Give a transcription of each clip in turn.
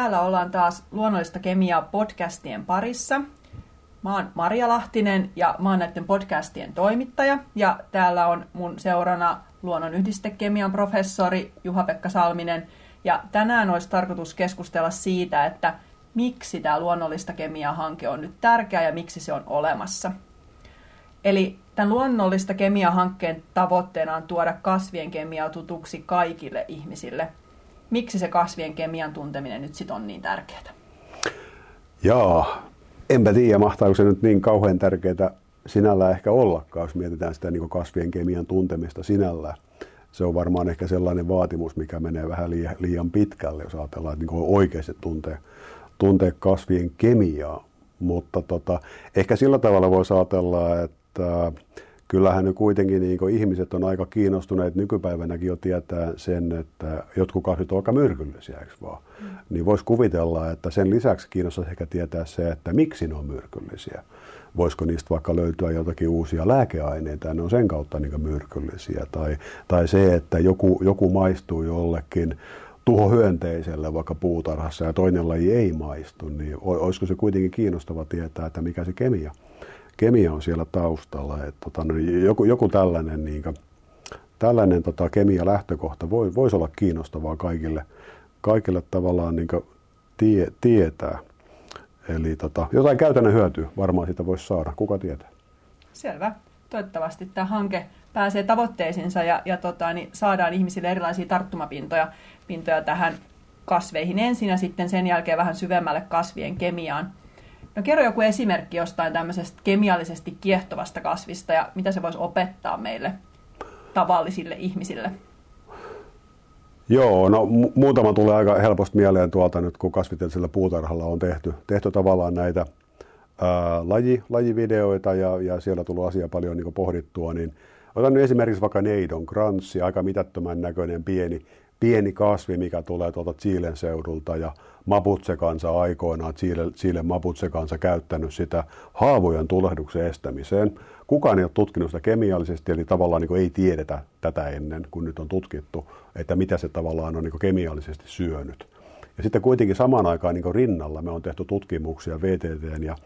Täällä ollaan taas luonnollista kemiaa podcastien parissa. Mä oon Maria Lahtinen ja mä oon näiden podcastien toimittaja. Ja täällä on mun seurana luonnon yhdistekemian professori Juha-Pekka Salminen. Ja tänään olisi tarkoitus keskustella siitä, että miksi tämä luonnollista kemiaa-hanke on nyt tärkeä ja miksi se on olemassa. Eli tämän luonnollista kemia-hankkeen tavoitteena on tuoda kasvien kemiaa tutuksi kaikille ihmisille – miksi se kasvien kemian tunteminen nyt sitten on niin tärkeää? Jaa, enpä tiedä, mahtaako se nyt niin kauhean tärkeää sinällään ehkä ollakaan, jos mietitään sitä niin kasvien kemian tuntemista sinällään. Se on varmaan ehkä sellainen vaatimus, mikä menee vähän liian, liian pitkälle, jos ajatellaan, että niin oikeasti tuntee, tuntee kasvien kemiaa. Mutta tota, ehkä sillä tavalla voisi ajatella, että kyllähän ne kuitenkin niin ihmiset on aika kiinnostuneet nykypäivänäkin jo tietää sen, että jotkut kasvit on aika myrkyllisiä, eikö vaan? Mm. Niin voisi kuvitella, että sen lisäksi kiinnostaisi ehkä tietää se, että miksi ne on myrkyllisiä. Voisiko niistä vaikka löytyä jotakin uusia lääkeaineita ja ne on sen kautta niin myrkyllisiä. Tai, tai se, että joku, joku maistuu jollekin tuhohyönteiselle vaikka puutarhassa ja toinen laji ei maistu, niin olisiko se kuitenkin kiinnostava tietää, että mikä se kemia kemia on siellä taustalla. Että, tota, no, joku, joku tällainen, niin kuin, tällainen tota, kemia lähtökohta voi, voisi olla kiinnostavaa kaikille, kaikille tavallaan niin kuin, tie, tietää. Eli tota, jotain käytännön hyötyä varmaan siitä voisi saada, kuka tietää. Selvä. Toivottavasti tämä hanke pääsee tavoitteisiinsa ja, ja tota, niin saadaan ihmisille erilaisia tarttumapintoja pintoja tähän kasveihin ensin ja sitten sen jälkeen vähän syvemmälle kasvien kemiaan. No kerro joku esimerkki jostain tämmöisestä kemiallisesti kiehtovasta kasvista ja mitä se voisi opettaa meille tavallisille ihmisille? Joo, no mu- muutama tulee aika helposti mieleen tuolta nyt, kun kasvitieteellisellä puutarhalla on tehty, tehty tavallaan näitä ää, laji, lajivideoita ja, ja siellä tullut asia paljon niin pohdittua, niin otan nyt esimerkiksi vaikka neidon kranssi, aika mitättömän näköinen pieni, pieni kasvi, mikä tulee tuolta Chilen seudulta ja Maputse-kansa aikoinaan, Chile, Chile Maputse-kansa käyttänyt sitä haavojen tulehduksen estämiseen. Kukaan ei ole tutkinut sitä kemiallisesti, eli tavallaan niin ei tiedetä tätä ennen, kun nyt on tutkittu, että mitä se tavallaan on niin kemiallisesti syönyt. Ja sitten kuitenkin samaan aikaan niin rinnalla me on tehty tutkimuksia VTT ja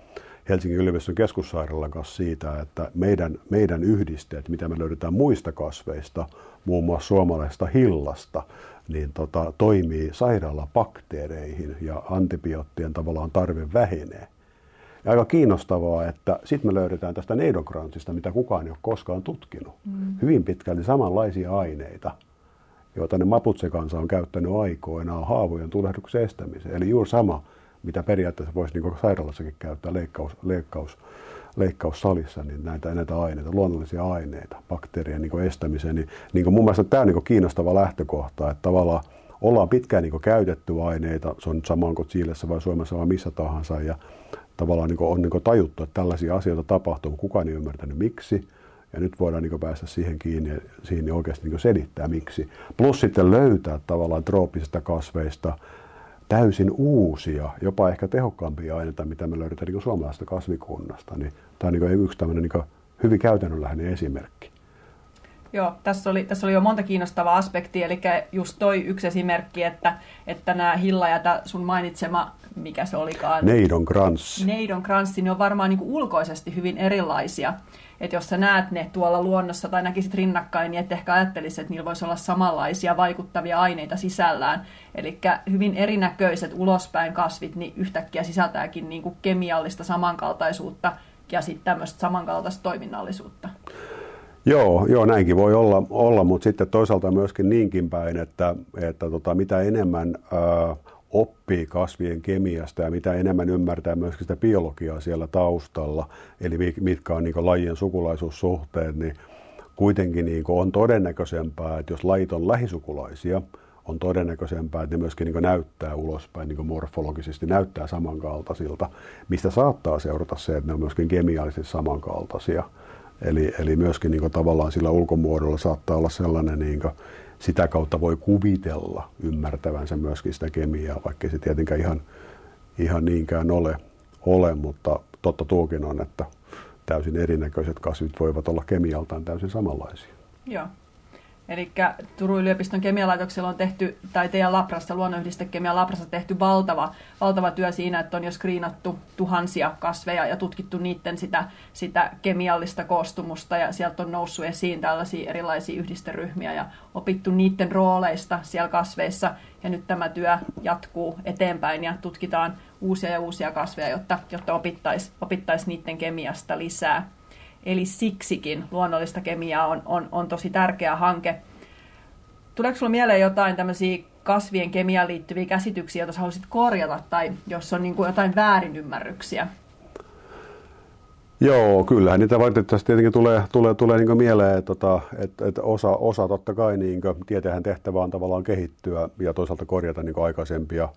Helsingin yliopiston keskussairaalan kanssa siitä, että meidän, meidän yhdisteet, mitä me löydetään muista kasveista, muun muassa suomalaisesta hillasta, niin tota, toimii sairaalabakteereihin ja antibioottien tavallaan tarve vähenee. Ja aika kiinnostavaa, että sitten me löydetään tästä neidokransista, mitä kukaan ei ole koskaan tutkinut, mm. hyvin pitkälti samanlaisia aineita, joita ne maputsekansa on käyttänyt aikoinaan haavojen tulehduksen estämiseen. Eli juuri sama, mitä periaatteessa voisi niin sairaalassakin käyttää leikkaus, leikkaus, leikkaussalissa, niin näitä, näitä aineita, luonnollisia aineita bakteerien niin estämiseen. Niin, niin mun mielestä tämä on niin kiinnostava lähtökohta, että tavallaan ollaan pitkään niin käytetty aineita, se on nyt sama kuin Chiilessä vai Suomessa vai missä tahansa, ja tavallaan niin on niin tajuttu, että tällaisia asioita tapahtuu, mutta kukaan ei ymmärtänyt miksi. Ja nyt voidaan niin päästä siihen kiinni ja siihen oikeasti niin selittää miksi. Plus sitten löytää tavallaan trooppisista kasveista täysin uusia, jopa ehkä tehokkaampia aineita, mitä me löydetään niin suomalaisesta kasvikunnasta. Niin tämä on niin yksi tämmöinen niin hyvin käytännönläheinen esimerkki. Joo, tässä oli, tässä oli jo monta kiinnostavaa aspektia, eli just toi yksi esimerkki, että, että nämä hilla ja sun mainitsema, mikä se olikaan? Neidon kranssi. Neidon kranssi, ne on varmaan niin ulkoisesti hyvin erilaisia että jos sä näet ne tuolla luonnossa tai näkisit rinnakkain, niin et ehkä ajattelisi, että niillä voisi olla samanlaisia vaikuttavia aineita sisällään. Eli hyvin erinäköiset ulospäin kasvit niin yhtäkkiä sisältääkin niin kemiallista samankaltaisuutta ja sitten tämmöistä samankaltaista toiminnallisuutta. Joo, joo, näinkin voi olla, olla mutta sitten toisaalta myöskin niinkin päin, että, että tota, mitä enemmän ää, oppii kasvien kemiasta ja mitä enemmän ymmärtää myöskin sitä biologiaa siellä taustalla, eli mitkä on niin lajien sukulaisuussuhteet, niin kuitenkin niin on todennäköisempää, että jos lajit on lähisukulaisia, on todennäköisempää, että ne myöskin niin näyttää ulospäin niin morfologisesti, näyttää samankaltaisilta, mistä saattaa seurata se, että ne on myöskin kemiallisesti samankaltaisia. Eli, eli myöskin niin tavallaan sillä ulkomuodolla saattaa olla sellainen niin sitä kautta voi kuvitella ymmärtävänsä myöskin sitä kemiaa, vaikka se tietenkään ihan, ihan niinkään ole, ole, mutta totta tuokin on, että täysin erinäköiset kasvit voivat olla kemialtaan täysin samanlaisia. Joo. Eli Turun yliopiston kemialaitoksella on tehty, tai teidän Labrassa, luonnonyhdistekemian Labrassa tehty valtava, valtava työ siinä, että on jo skriinattu tuhansia kasveja ja tutkittu niiden sitä, sitä kemiallista koostumusta ja sieltä on noussut esiin tällaisia erilaisia yhdisteryhmiä ja opittu niiden rooleista siellä kasveissa ja nyt tämä työ jatkuu eteenpäin ja tutkitaan uusia ja uusia kasveja, jotta, jotta opittaisiin opittais niiden kemiasta lisää. Eli siksikin luonnollista kemiaa on, on, on tosi tärkeä hanke. Tuleeko sinulla mieleen jotain tämmöisiä kasvien kemiaan liittyviä käsityksiä, joita haluaisit korjata, tai jos on niin kuin jotain väärinymmärryksiä? Joo, kyllähän niitä valitettavasti tietenkin tulee, tulee, tulee niin mieleen, että, tota, että, että osa, osa totta kai niin tieteen tehtävä on tavallaan kehittyä ja toisaalta korjata niin aikaisempia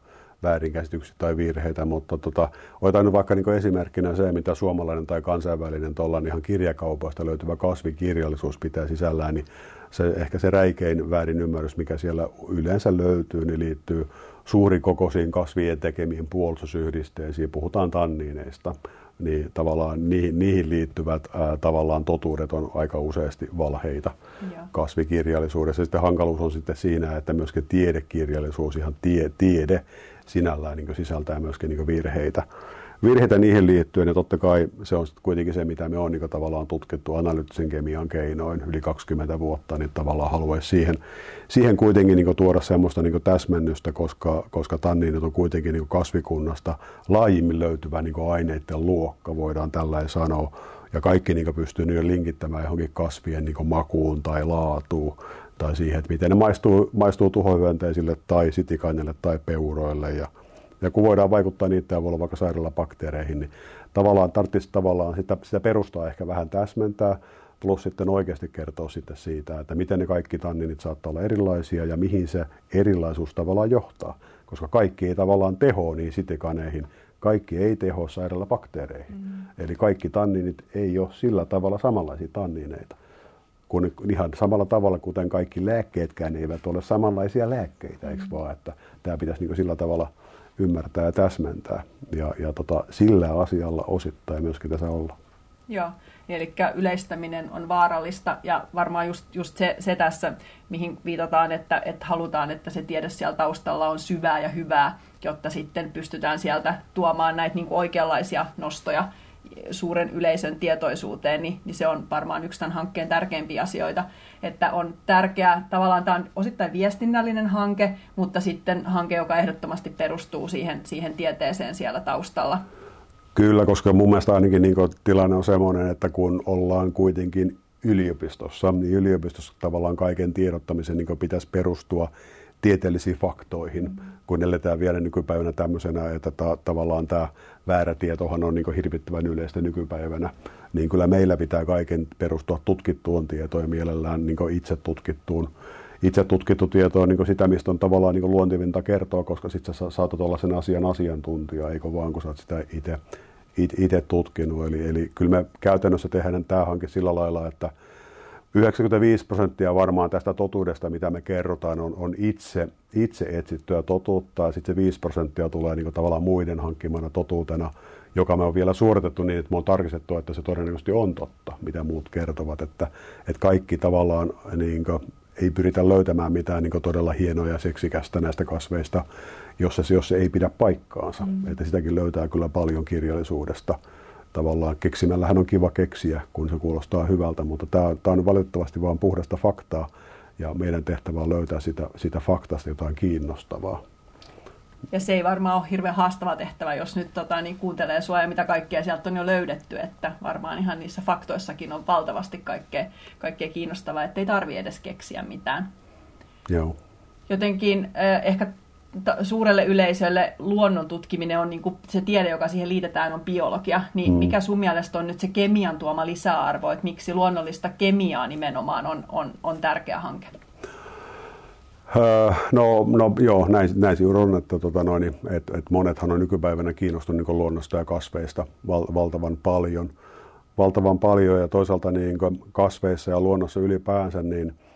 väärinkäsityksiä tai virheitä, mutta tota, otan nyt vaikka niin esimerkkinä se, mitä suomalainen tai kansainvälinen tuolla ihan kirjakaupoista löytyvä kasvikirjallisuus pitää sisällään, niin se, ehkä se räikein väärinymmärrys, mikä siellä yleensä löytyy, niin liittyy suurikokoisiin kasvien tekemiin puolustusyhdisteisiin, puhutaan tanniineista, niin tavallaan niihin, niihin liittyvät ää, tavallaan totuudet on aika useasti valheita Joo. kasvikirjallisuudessa. Sitten hankaluus on sitten siinä, että myöskin tiedekirjallisuus, ihan tie, tiede sinällään niin sisältää myöskin niin virheitä. Virheitä niihin liittyen, ja totta kai se on kuitenkin se, mitä me on niin tavallaan tutkittu analyyttisen kemian keinoin yli 20 vuotta, niin tavallaan haluaisi siihen, siihen kuitenkin niin tuoda semmoista niin täsmennystä, koska, koska tanniinit on kuitenkin niin kasvikunnasta laajimmin löytyvä niin aineiden luokka, voidaan tällä sanoa, ja kaikki niin pystyy niin linkittämään johonkin kasvien niin makuun tai laatuun tai siihen, että miten ne maistuu, maistuu tuhohyönteisille tai sitikainille tai peuroille. Ja, ja kun voidaan vaikuttaa niitä ja voi olla vaikka sairaalabakteereihin, niin tavallaan tarvitsisi tavallaan sitä, sitä perustaa ehkä vähän täsmentää, plus sitten oikeasti kertoa sitten siitä, että miten ne kaikki tanninit saattaa olla erilaisia ja mihin se erilaisuus tavallaan johtaa. Koska kaikki ei tavallaan teho niin sitikaneihin, kaikki ei teho sairaalabakteereihin. Mm. Eli kaikki tanninit ei ole sillä tavalla samanlaisia tannineita kun ihan samalla tavalla, kuten kaikki lääkkeetkään eivät ole samanlaisia lääkkeitä, eikö mm. vaan, että tämä pitäisi niin sillä tavalla ymmärtää ja täsmentää. Ja, ja tota, sillä asialla osittain myöskin tässä olla. Joo, eli yleistäminen on vaarallista ja varmaan just, just se, se tässä, mihin viitataan, että, että halutaan, että se tiede siellä taustalla on syvää ja hyvää, jotta sitten pystytään sieltä tuomaan näitä niin oikeanlaisia nostoja suuren yleisön tietoisuuteen, niin, niin se on varmaan yksi tämän hankkeen tärkeimpiä asioita. Että on tärkeää, tavallaan tämä on osittain viestinnällinen hanke, mutta sitten hanke, joka ehdottomasti perustuu siihen, siihen tieteeseen siellä taustalla. Kyllä, koska mun mielestä ainakin niin tilanne on sellainen, että kun ollaan kuitenkin yliopistossa, niin yliopistossa tavallaan kaiken tiedottamisen niin pitäisi perustua tieteellisiin faktoihin, kun eletään vielä nykypäivänä tämmöisenä, että ta- tavallaan tämä väärä tietohan on niin hirvittävän yleistä nykypäivänä, niin kyllä meillä pitää kaiken perustua tutkittuun tietoon ja mielellään niin itse tutkittuun itse tutkittu tieto on niin sitä, mistä on tavallaan niin luontivinta kertoa, koska sitten sä saatat olla sen asian asiantuntija, eikö vaan kun sä oot sitä itse, itse tutkinut. Eli, eli kyllä me käytännössä tehdään tämä hanke sillä lailla, että 95 prosenttia varmaan tästä totuudesta, mitä me kerrotaan, on, on itse, itse etsittyä totuutta, ja sitten se 5 prosenttia tulee niin tavallaan muiden hankkimana totuutena, joka me on vielä suoritettu niin, että me on tarkistettu, että se todennäköisesti on totta, mitä muut kertovat, että, että kaikki tavallaan niin kuin, ei pyritä löytämään mitään niin todella hienoja ja seksikästä näistä kasveista, jos se, jos se ei pidä paikkaansa. Mm. Että sitäkin löytää kyllä paljon kirjallisuudesta tavallaan keksimällähän on kiva keksiä, kun se kuulostaa hyvältä, mutta tämä, tämä on valitettavasti vain puhdasta faktaa ja meidän tehtävä on löytää sitä, sitä faktasta jotain kiinnostavaa. Ja se ei varmaan ole hirveän haastava tehtävä, jos nyt tota, niin kuuntelee sua ja mitä kaikkea sieltä on jo löydetty, että varmaan ihan niissä faktoissakin on valtavasti kaikkea, kaikkea kiinnostavaa, ettei tarvi edes keksiä mitään. Joo. Jotenkin eh, ehkä suurelle yleisölle luonnon tutkiminen on niin kuin se tiede, joka siihen liitetään, on biologia. Niin mm. mikä sun mielestä on nyt se kemian tuoma lisäarvo, että miksi luonnollista kemiaa nimenomaan on, on, on tärkeä hanke? Öö, no, no joo, näin, näin juuri on, että, tota noin, että, että monethan on nykypäivänä kiinnostunut niin luonnosta ja kasveista val, valtavan paljon. Valtavan paljon ja toisaalta niin kasveissa ja luonnossa ylipäänsä, niin –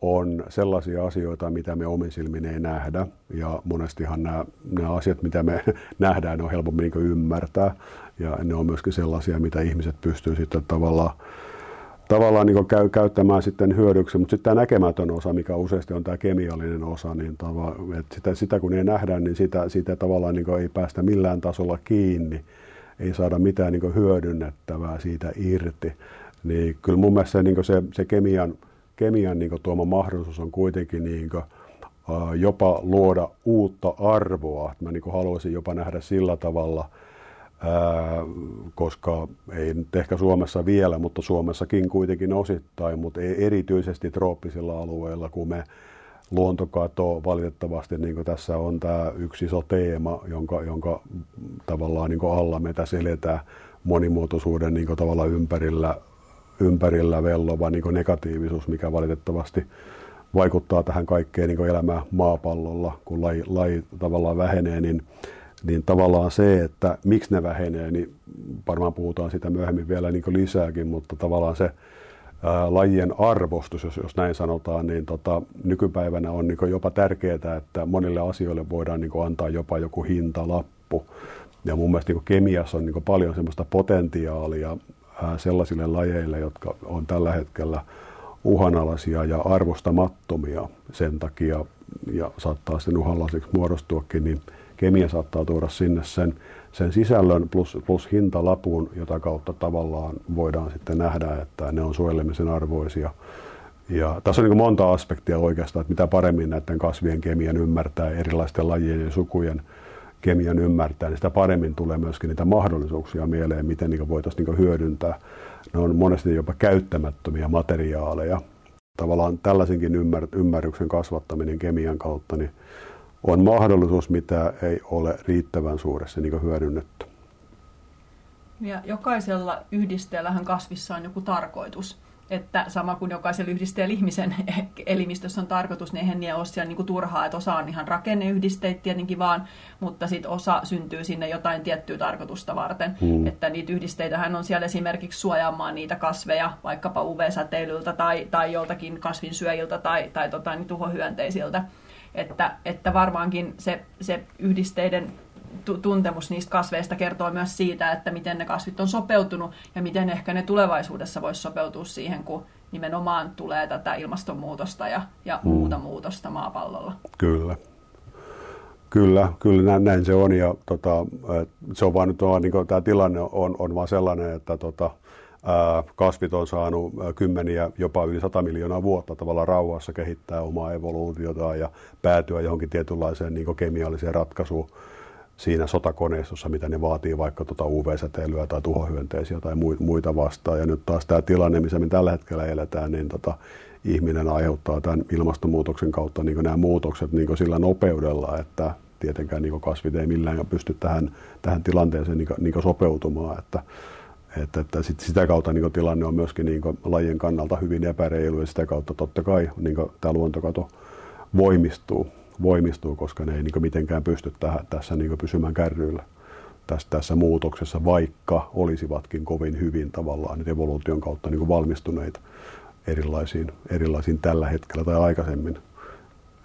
on sellaisia asioita, mitä me omin silmin ei nähdä. Ja monestihan nämä, nämä asiat, mitä me nähdään, on helpommin niin ymmärtää. Ja ne on myöskin sellaisia, mitä ihmiset pystyy sitten tavallaan tavallaan niin käy, käyttämään sitten hyödyksi, mutta sitten tämä näkemätön osa, mikä useasti on tämä kemiallinen osa, niin tava, että sitä, sitä kun ei nähdä, niin sitä, sitä tavallaan niin ei päästä millään tasolla kiinni, ei saada mitään niin hyödynnettävää siitä irti. Niin kyllä mun mielestä se, niin se, se kemian, kemian niin tuoma mahdollisuus on kuitenkin niin kuin, jopa luoda uutta arvoa. Mä niin haluaisin jopa nähdä sillä tavalla, ää, koska ei nyt ehkä Suomessa vielä, mutta Suomessakin kuitenkin osittain, mutta ei erityisesti trooppisilla alueilla, kun me luontokato valitettavasti, niin kuin tässä on tämä yksi iso teema, jonka, jonka tavallaan niin alla me tässä eletään monimuotoisuuden niin tavallaan ympärillä, ympärillä vellova niin negatiivisuus, mikä valitettavasti vaikuttaa tähän kaikkeen niin elämään maapallolla, kun laji, laji tavallaan vähenee, niin, niin tavallaan se, että miksi ne vähenee, niin varmaan puhutaan sitä myöhemmin vielä niin lisääkin, mutta tavallaan se ää, lajien arvostus, jos, jos näin sanotaan, niin tota, nykypäivänä on niin jopa tärkeää, että monille asioille voidaan niin antaa jopa joku hintalappu. Ja mun mielestä niin kemiassa on niin paljon semmoista potentiaalia sellaisille lajeille, jotka on tällä hetkellä – uhanalaisia ja arvostamattomia sen takia, ja saattaa sitten uhanalaiseksi muodostuakin, niin kemia saattaa tuoda sinne sen, sen sisällön plus, plus hintalapun, jota kautta tavallaan voidaan sitten nähdä, että ne on suojelemisen arvoisia. Ja tässä on niin monta aspektia oikeastaan, että mitä paremmin näiden kasvien kemian ymmärtää, erilaisten lajien ja sukujen kemian ymmärtää, niin sitä paremmin tulee myöskin niitä mahdollisuuksia mieleen, miten niitä voitaisiin niin hyödyntää ne on monesti jopa käyttämättömiä materiaaleja. Tavallaan tällaisenkin ymmär, ymmärryksen kasvattaminen kemian kautta niin on mahdollisuus, mitä ei ole riittävän suuressa niin hyödynnetty. Ja jokaisella yhdisteellähän kasvissa on joku tarkoitus että sama kuin jokaisella yhdisteellä ihmisen elimistössä on tarkoitus, niin eihän ole siellä niinku turhaa, että osa on ihan rakenneyhdisteitä tietenkin vaan, mutta sitten osa syntyy sinne jotain tiettyä tarkoitusta varten. Hmm. Että niitä yhdisteitähän on siellä esimerkiksi suojaamaan niitä kasveja vaikkapa UV-säteilyltä tai, tai joltakin kasvinsyöjiltä tai, tai tota, niin tuhohyönteisiltä. Että, että varmaankin se, se yhdisteiden tuntemus niistä kasveista kertoo myös siitä, että miten ne kasvit on sopeutunut ja miten ehkä ne tulevaisuudessa voisi sopeutua siihen, kun nimenomaan tulee tätä ilmastonmuutosta ja, ja mm. muuta muutosta maapallolla. Kyllä. Kyllä, kyllä näin, näin se on ja tota, se on vaan nyt vaan, niin tämä tilanne on, on vaan sellainen, että tota, ää, kasvit on saanut kymmeniä, jopa yli 100 miljoonaa vuotta tavallaan rauhassa kehittää omaa evoluutiotaan ja päätyä johonkin tietynlaiseen niin kemialliseen ratkaisuun siinä sotakoneistossa, mitä ne vaatii vaikka tuota UV-säteilyä tai tuhohyönteisiä tai muita vastaan. Ja nyt taas tämä tilanne, missä me tällä hetkellä eletään, niin tota, ihminen aiheuttaa tämän ilmastonmuutoksen kautta niin nämä muutokset niin sillä nopeudella, että tietenkään niin kasvit ei millään pysty tähän, tähän tilanteeseen niin niin sopeutumaan. Että, että, että sit sitä kautta niin tilanne on myöskin niin lajien kannalta hyvin epäreilu ja sitä kautta totta kai niin tämä luontokato voimistuu voimistuu, koska ne ei niin mitenkään pysty tähän, tässä niin pysymään kärryillä tässä, tässä muutoksessa, vaikka olisivatkin kovin hyvin tavallaan nyt evoluution kautta niin valmistuneita erilaisiin, erilaisiin tällä hetkellä tai aikaisemmin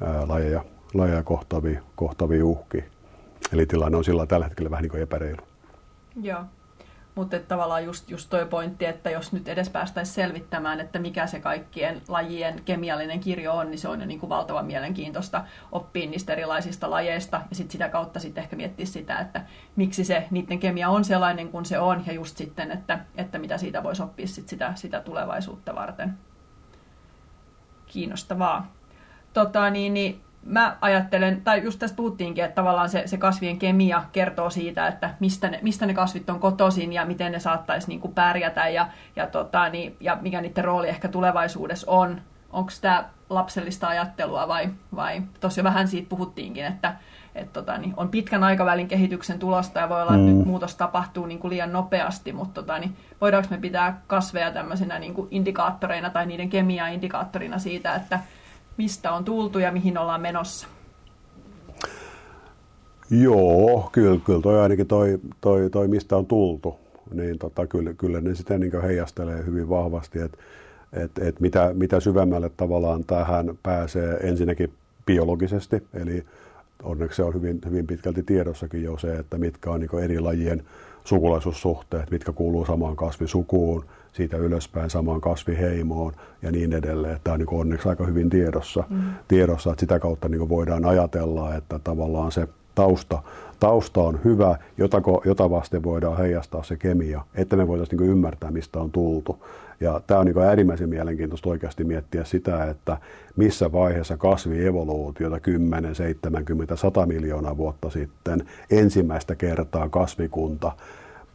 ää, lajeja, lajeja kohtaviin, kohtaviin uhkiin. Eli tilanne on sillä tällä hetkellä vähän niin kuin epäreilu. Joo. Mutta tavallaan just, just toi pointti, että jos nyt edes päästäisiin selvittämään, että mikä se kaikkien lajien kemiallinen kirjo on, niin se on jo niin kuin valtavan mielenkiintoista oppia niistä erilaisista lajeista ja sitten sitä kautta sitten ehkä miettiä sitä, että miksi se niiden kemia on sellainen kuin se on ja just sitten, että, että mitä siitä voisi oppia sit sitä, sitä tulevaisuutta varten. Kiinnostavaa. Tota, niin, niin, mä ajattelen, tai just tästä puhuttiinkin, että tavallaan se, se kasvien kemia kertoo siitä, että mistä ne, mistä ne kasvit on kotoisin ja miten ne saattaisi niin kuin pärjätä ja, ja, tota, niin, ja mikä niiden rooli ehkä tulevaisuudessa on. Onko tämä lapsellista ajattelua vai, vai tuossa jo vähän siitä puhuttiinkin, että et tota, niin on pitkän aikavälin kehityksen tulosta ja voi olla, että mm. nyt muutos tapahtuu niin kuin liian nopeasti, mutta tota, niin voidaanko me pitää kasveja tämmöisenä niin kuin indikaattoreina tai niiden kemiaa indikaattorina siitä, että mistä on tultu ja mihin ollaan menossa? Joo, kyllä, kyllä toi ainakin toi, toi, toi mistä on tultu, niin tota, kyllä, kyllä ne sitä niin heijastelee hyvin vahvasti, että et, et mitä, mitä syvemmälle tavallaan tähän pääsee ensinnäkin biologisesti, eli onneksi se on hyvin, hyvin pitkälti tiedossakin jo se, että mitkä on niin eri lajien sukulaisuussuhteet, mitkä kuuluu samaan kasvisukuun, siitä ylöspäin samaan kasviheimoon ja niin edelleen. Tämä on niin onneksi aika hyvin tiedossa, mm. tiedossa että sitä kautta niin voidaan ajatella, että tavallaan se tausta, tausta on hyvä, jota, jota vasten voidaan heijastaa se kemia, että me voitaisiin niin ymmärtää, mistä on tultu. Ja tämä on niin äärimmäisen mielenkiintoista oikeasti miettiä sitä, että missä vaiheessa kasvievoluutiota 10, 70, 100 miljoonaa vuotta sitten ensimmäistä kertaa kasvikunta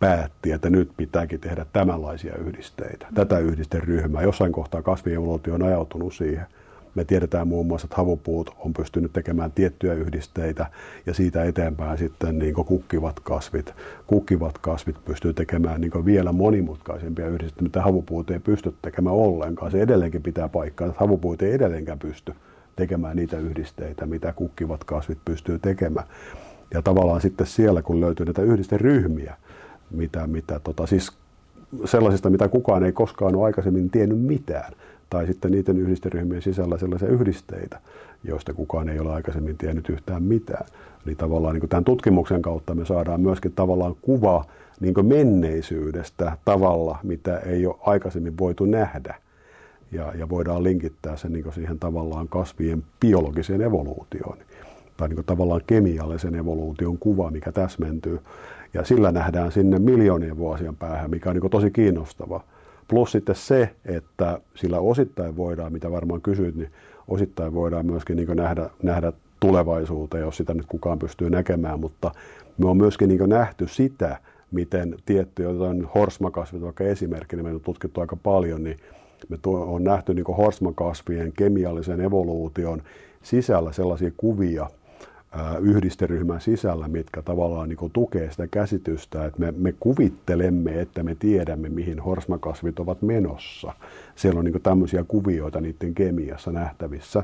päätti, että nyt pitääkin tehdä tämänlaisia yhdisteitä, tätä yhdisteryhmää. Jossain kohtaa kasvievoluutio on ajautunut siihen. Me tiedetään muun muassa, että havupuut on pystynyt tekemään tiettyjä yhdisteitä ja siitä eteenpäin sitten niin kukkivat kasvit, kukkivat kasvit pystyy tekemään niin vielä monimutkaisempia yhdisteitä, mitä havupuut ei pysty tekemään ollenkaan. Se edelleenkin pitää paikkaa, että havupuut ei edelleenkään pysty tekemään niitä yhdisteitä, mitä kukkivat kasvit pystyy tekemään. Ja tavallaan sitten siellä, kun löytyy näitä yhdisteryhmiä, mitä, mitä tota, siis sellaisista, mitä kukaan ei koskaan ole aikaisemmin tiennyt mitään, tai sitten niiden yhdisteryhmien sisällä sellaisia yhdisteitä, joista kukaan ei ole aikaisemmin tiennyt yhtään mitään. Eli tavallaan niin tämän tutkimuksen kautta me saadaan myöskin tavallaan kuva niin menneisyydestä tavalla, mitä ei ole aikaisemmin voitu nähdä. Ja, ja voidaan linkittää se niin siihen tavallaan kasvien biologiseen evoluutioon tai niin tavallaan kemiallisen evoluution kuva, mikä täsmentyy. Ja sillä nähdään sinne miljoonien vuosien päähän, mikä on niin tosi kiinnostava. Plus sitten se, että sillä osittain voidaan, mitä varmaan kysyit, niin osittain voidaan myöskin niin nähdä, nähdä tulevaisuuteen, jos sitä nyt kukaan pystyy näkemään, mutta me on myöskin niin nähty sitä, miten tiettyjä, jotain horsmakasvit vaikka esimerkki, niin me on tutkittu aika paljon, niin me on nähty niin horsmakasvien kemiallisen evoluution sisällä sellaisia kuvia, yhdisteryhmän sisällä, mitkä tavallaan niin tukee sitä käsitystä, että me, me kuvittelemme, että me tiedämme, mihin horsmakasvit ovat menossa. Siellä on niin tämmöisiä kuvioita niiden kemiassa nähtävissä,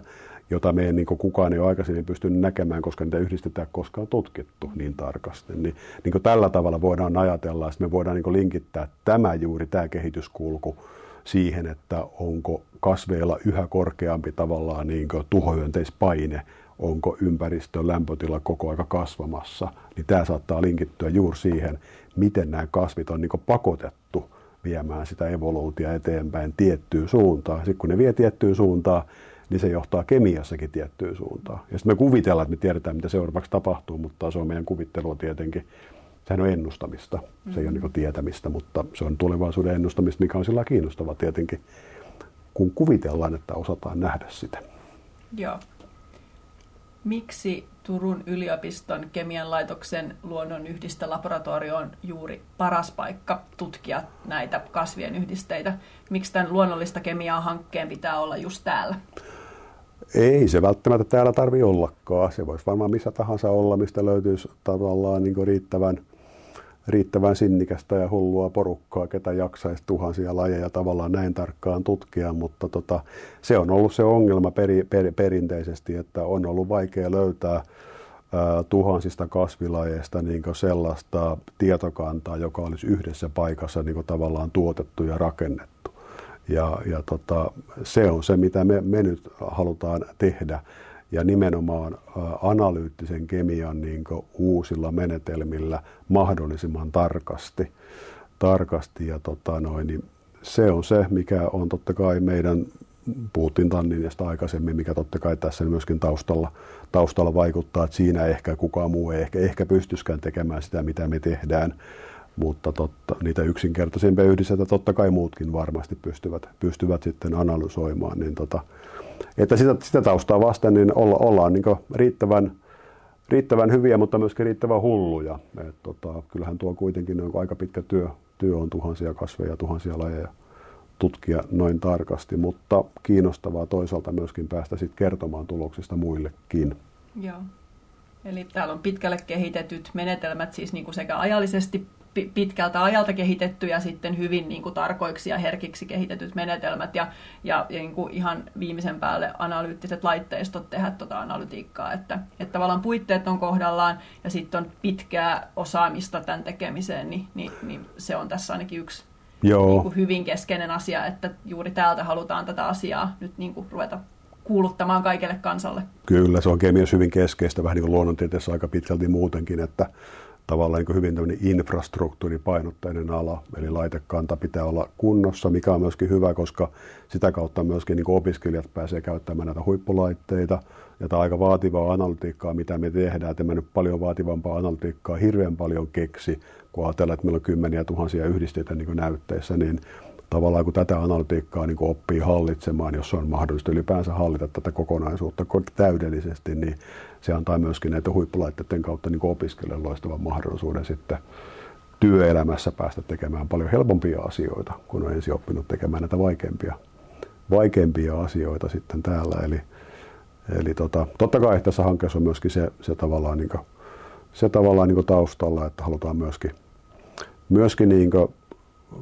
jota me ei niin kukaan ei ole aikaisemmin pystynyt näkemään, koska niitä yhdistetään koskaan tutkittu niin tarkasti. Niin, niin tällä tavalla voidaan ajatella, että me voidaan niin linkittää tämä juuri, tämä kehityskulku siihen, että onko kasveilla yhä korkeampi tavallaan niin tuhohyönteispaine onko ympäristön lämpötila koko aika kasvamassa, niin tämä saattaa linkittyä juuri siihen, miten nämä kasvit on niin pakotettu viemään sitä evoluutia eteenpäin tiettyyn suuntaan. Sitten kun ne vie tiettyyn suuntaan, niin se johtaa kemiassakin tiettyyn suuntaan. Ja sitten me kuvitellaan, että me tiedetään, mitä seuraavaksi tapahtuu, mutta se on meidän kuvittelua tietenkin. Sehän on ennustamista, se ei ole niin tietämistä, mutta se on tulevaisuuden ennustamista, mikä on sillä kiinnostava tietenkin, kun kuvitellaan, että osataan nähdä sitä. Joo miksi Turun yliopiston kemian laitoksen luonnonyhdistelaboratorio on juuri paras paikka tutkia näitä kasvien yhdisteitä? Miksi tämän luonnollista kemiaa hankkeen pitää olla just täällä? Ei se välttämättä täällä tarvi ollakaan. Se voisi varmaan missä tahansa olla, mistä löytyisi tavallaan niin riittävän – riittävän sinnikästä ja hullua porukkaa, ketä jaksaisi tuhansia lajeja tavallaan näin tarkkaan tutkia, mutta tota, se on ollut se ongelma peri, per, perinteisesti, että on ollut vaikea löytää ää, tuhansista kasvilajeista niin sellaista tietokantaa, joka olisi yhdessä paikassa niin tavallaan tuotettu ja rakennettu. Ja, ja tota, se on se, mitä me, me nyt halutaan tehdä ja nimenomaan analyyttisen kemian niin uusilla menetelmillä mahdollisimman tarkasti. tarkasti ja tota noin, niin se on se, mikä on totta kai meidän, puhuttiin Tanninista aikaisemmin, mikä totta kai tässä myöskin taustalla, taustalla vaikuttaa, että siinä ehkä kukaan muu ei ehkä, ehkä pystyskään tekemään sitä, mitä me tehdään, mutta totta, niitä yksinkertaisempia yhdisteitä totta kai muutkin varmasti pystyvät, pystyvät sitten analysoimaan, niin tota, että sitä, sitä taustaa vasten niin olla, ollaan niin riittävän, riittävän hyviä, mutta myöskin riittävän hulluja. Et tota, kyllähän tuo kuitenkin on aika pitkä työ, työ on tuhansia kasveja, tuhansia lajeja tutkia noin tarkasti, mutta kiinnostavaa toisaalta myöskin päästä sit kertomaan tuloksista muillekin. Joo. Eli täällä on pitkälle kehitetyt menetelmät siis niin kuin sekä ajallisesti pitkältä ajalta kehitetty ja sitten hyvin niin kuin, tarkoiksi ja herkiksi kehitetyt menetelmät ja, ja, ja niin kuin ihan viimeisen päälle analyyttiset laitteistot tehdä tuota analytiikkaa. Että, että tavallaan puitteet on kohdallaan ja sitten on pitkää osaamista tämän tekemiseen, niin, niin, niin se on tässä ainakin yksi Joo. Niin kuin hyvin keskeinen asia, että juuri täältä halutaan tätä asiaa nyt niin kuin ruveta kuuluttamaan kaikelle kansalle. Kyllä, se on kemiassa hyvin keskeistä, vähän niin kuin luonnontieteessä aika pitkälti muutenkin, että tavallaan niin hyvin infrastruktuuripainotteinen ala, eli laitekanta pitää olla kunnossa, mikä on myöskin hyvä, koska sitä kautta myöskin niin opiskelijat pääsee käyttämään näitä huippulaitteita, ja tämä aika vaativaa analytiikkaa, mitä me tehdään, että nyt paljon vaativampaa analytiikkaa hirveän paljon keksi, kun ajatellaan, että meillä on kymmeniä tuhansia yhdisteitä niin näytteissä, niin tavallaan kun tätä analytiikkaa niin oppii hallitsemaan, jos on mahdollista ylipäänsä hallita tätä kokonaisuutta täydellisesti, niin se antaa myöskin näitä huippulaitteiden kautta niin opiskelijoille loistavan mahdollisuuden sitten työelämässä päästä tekemään paljon helpompia asioita, kun on ensin oppinut tekemään näitä vaikeampia, vaikeampia asioita sitten täällä. Eli, eli tota, totta kai tässä hankkeessa on myöskin se, se tavallaan, niin kuin, se tavallaan niin taustalla, että halutaan myöskin, myöskin niin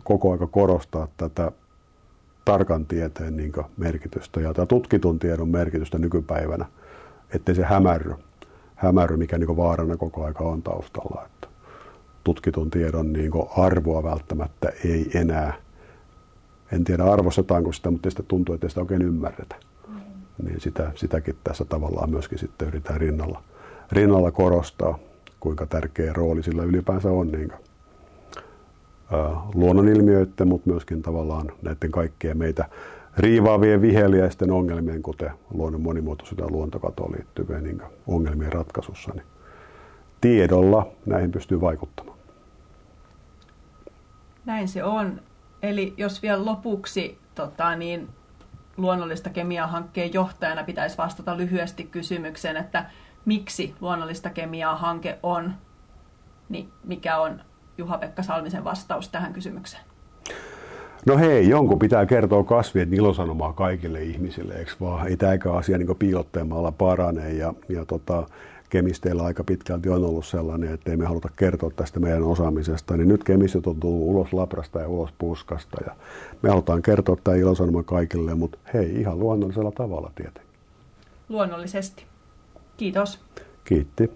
koko aika korostaa tätä tarkan tieteen niin merkitystä ja tutkitun tiedon merkitystä nykypäivänä – ettei se hämärry, hämärry mikä niin vaarana koko aika on taustalla. Että tutkitun tiedon niin arvoa välttämättä ei enää, en tiedä arvostetaanko sitä, mutta sitä tuntuu, että sitä oikein ymmärretä. Mm. Niin sitä, sitäkin tässä tavallaan myöskin sitten yritetään rinnalla, rinnalla korostaa, kuinka tärkeä rooli sillä ylipäänsä on niin kuin, luonnonilmiöiden, mutta myöskin tavallaan näiden kaikkien meitä riivaavien viheliäisten ongelmien, kuten luonnon monimuotoisuuden ja luontokatoon liittyvien niin ongelmien ratkaisussa, niin tiedolla näihin pystyy vaikuttamaan. Näin se on. Eli jos vielä lopuksi tota, niin luonnollista kemiaa hankkeen johtajana pitäisi vastata lyhyesti kysymykseen, että miksi luonnollista kemiaa hanke on, niin mikä on Juha-Pekka Salmisen vastaus tähän kysymykseen? No hei, jonkun pitää kertoa kasvien ilosanomaa kaikille ihmisille, eikö vaan? Ei tämäkään asia niin piilotteemalla parane ja, ja tota, kemisteillä aika pitkälti on ollut sellainen, että ei me haluta kertoa tästä meidän osaamisesta, niin nyt kemistit on tullut ulos labrasta ja ulos puskasta ja me halutaan kertoa tämä ilosanoma kaikille, mutta hei, ihan luonnollisella tavalla tietenkin. Luonnollisesti. Kiitos. Kiitti.